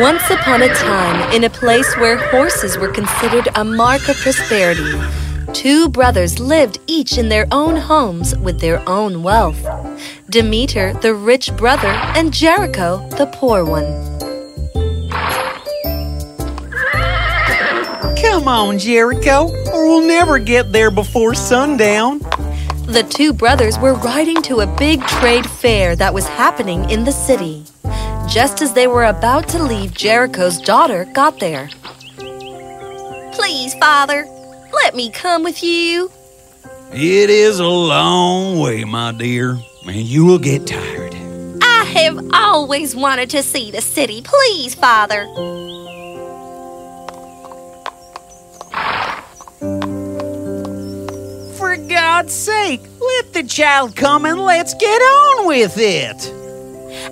Once upon a time, in a place where horses were considered a mark of prosperity, two brothers lived each in their own homes with their own wealth Demeter, the rich brother, and Jericho, the poor one. Come on, Jericho, or we'll never get there before sundown. The two brothers were riding to a big trade fair that was happening in the city. Just as they were about to leave, Jericho's daughter got there. Please, father, let me come with you. It is a long way, my dear, and you will get tired. I have always wanted to see the city. Please, father. For God's sake, let the child come and let's get on with it.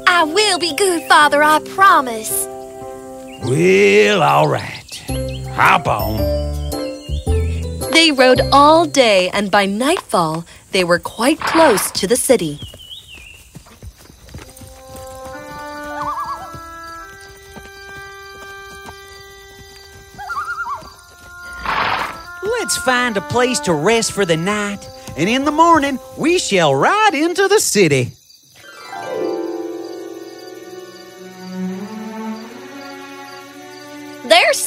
I will be good, father, I promise. Well, all right. Hop on. They rode all day, and by nightfall, they were quite close to the city. Let's find a place to rest for the night, and in the morning we shall ride into the city.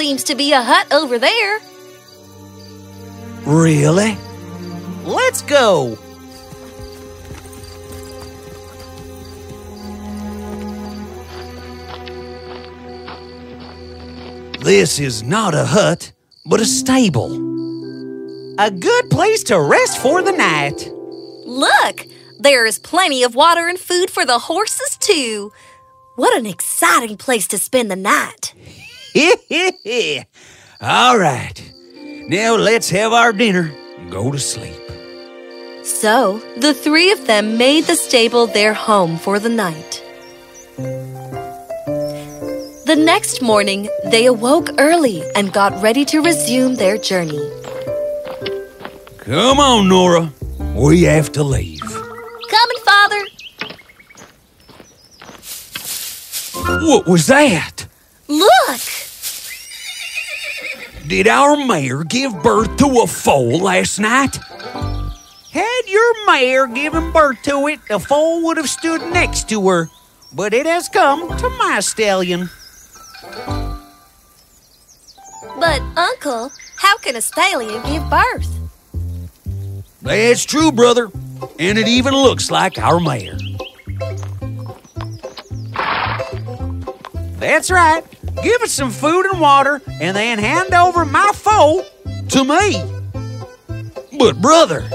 Seems to be a hut over there. Really? Let's go. This is not a hut, but a stable. A good place to rest for the night. Look, there is plenty of water and food for the horses, too. What an exciting place to spend the night. all right. Now let's have our dinner and go to sleep. So, the three of them made the stable their home for the night. The next morning, they awoke early and got ready to resume their journey. Come on, Nora. We have to leave. Coming, Father. What was that? Look! Did our mare give birth to a foal last night? Had your mare given birth to it, the foal would have stood next to her. But it has come to my stallion. But, Uncle, how can a stallion give birth? That's true, brother. And it even looks like our mare. That's right. Give it some food and water, and then hand over my foal to me. But, brother,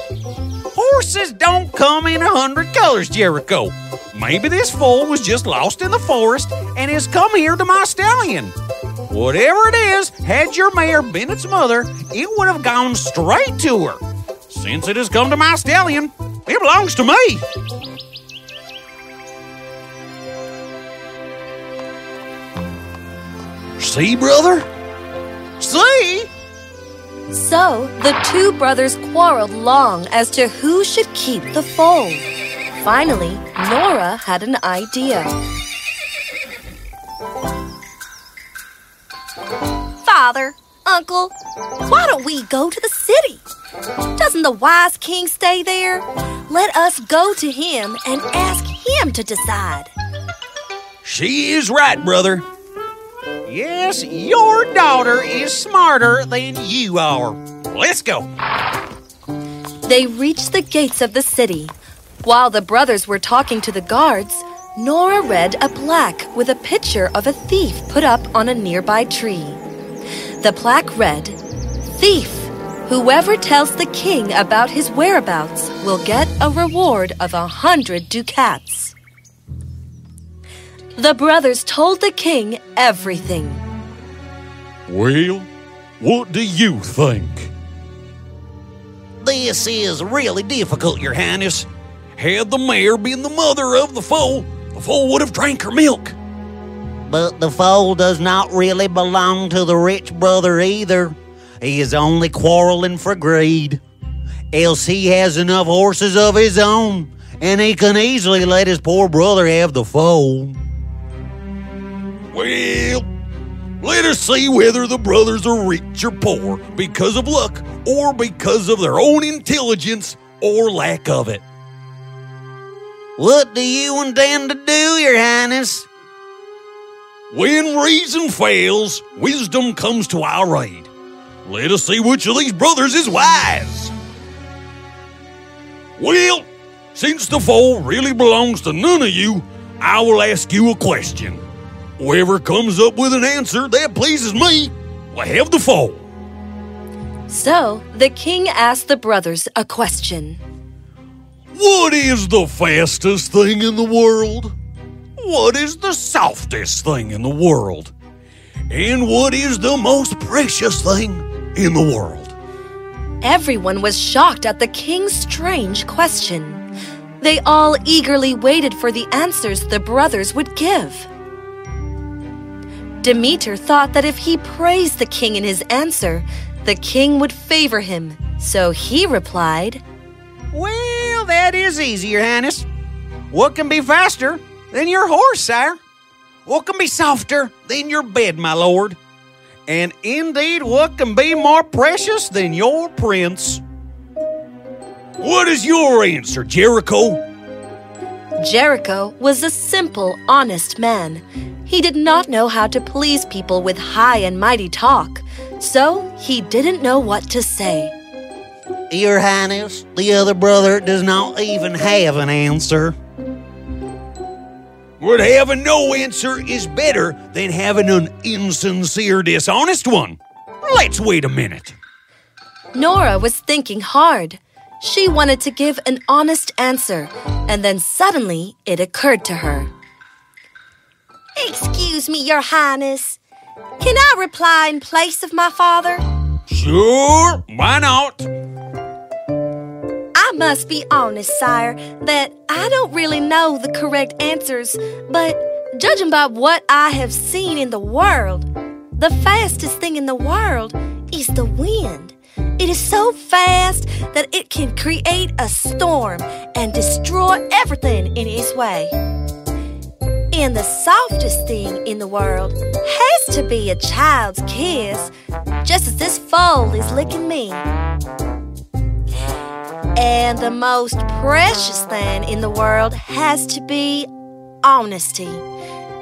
horses don't come in a hundred colors, Jericho. Maybe this foal was just lost in the forest and has come here to my stallion. Whatever it is, had your mare been its mother, it would have gone straight to her. Since it has come to my stallion, it belongs to me. See, brother? See? So the two brothers quarreled long as to who should keep the foal. Finally, Nora had an idea. Father, Uncle, why don't we go to the city? Doesn't the wise king stay there? Let us go to him and ask him to decide. She is right, brother. Yes, your daughter is smarter than you are. Let's go. They reached the gates of the city. While the brothers were talking to the guards, Nora read a plaque with a picture of a thief put up on a nearby tree. The plaque read, Thief, whoever tells the king about his whereabouts will get a reward of a hundred ducats. The brothers told the king everything. Well, what do you think? This is really difficult, Your Highness. Had the mare been the mother of the foal, the foal would have drank her milk. But the foal does not really belong to the rich brother either. He is only quarreling for greed. Else he has enough horses of his own, and he can easily let his poor brother have the foal. Well, Let us see whether the brothers are rich or poor because of luck or because of their own intelligence or lack of it. What do you intend to do, Your Highness? When reason fails, wisdom comes to our aid. Let us see which of these brothers is wise. Well, since the foal really belongs to none of you, I will ask you a question. Whoever comes up with an answer that pleases me will have the foal. So the king asked the brothers a question What is the fastest thing in the world? What is the softest thing in the world? And what is the most precious thing in the world? Everyone was shocked at the king's strange question. They all eagerly waited for the answers the brothers would give. Demeter thought that if he praised the king in his answer, the king would favor him. So he replied, Well, that is easy, Your Highness. What can be faster than your horse, sire? What can be softer than your bed, my lord? And indeed, what can be more precious than your prince? What is your answer, Jericho? Jericho was a simple, honest man. He did not know how to please people with high and mighty talk, so he didn't know what to say. Your Highness, the other brother does not even have an answer. But having no answer is better than having an insincere, dishonest one. Let's wait a minute. Nora was thinking hard. She wanted to give an honest answer, and then suddenly it occurred to her. Excuse me, Your Highness. Can I reply in place of my father? Sure, why not? I must be honest, sire, that I don't really know the correct answers, but judging by what I have seen in the world, the fastest thing in the world is the wind. It is so fast that it can create a storm and destroy everything in its way. And the softest thing in the world has to be a child's kiss, just as this foal is licking me. And the most precious thing in the world has to be honesty.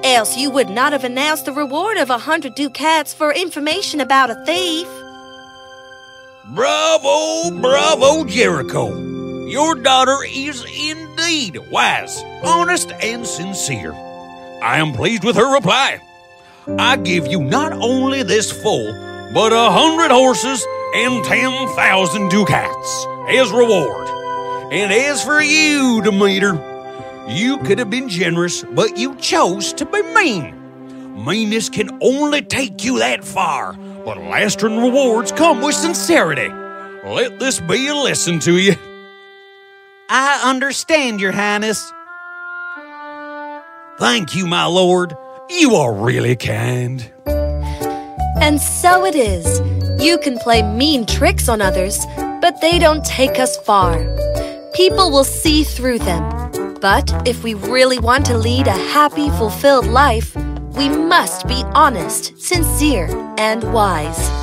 Else you would not have announced the reward of a hundred ducats for information about a thief. Bravo, bravo, Jericho. Your daughter is indeed wise, honest, and sincere. I am pleased with her reply. I give you not only this foal, but a hundred horses and ten thousand ducats as reward. And as for you, Demeter, you could have been generous, but you chose to be mean. Meanness can only take you that far, but lasting rewards come with sincerity. Let this be a lesson to you. I understand, Your Highness. Thank you, my lord. You are really kind. And so it is. You can play mean tricks on others, but they don't take us far. People will see through them. But if we really want to lead a happy, fulfilled life, we must be honest, sincere, and wise.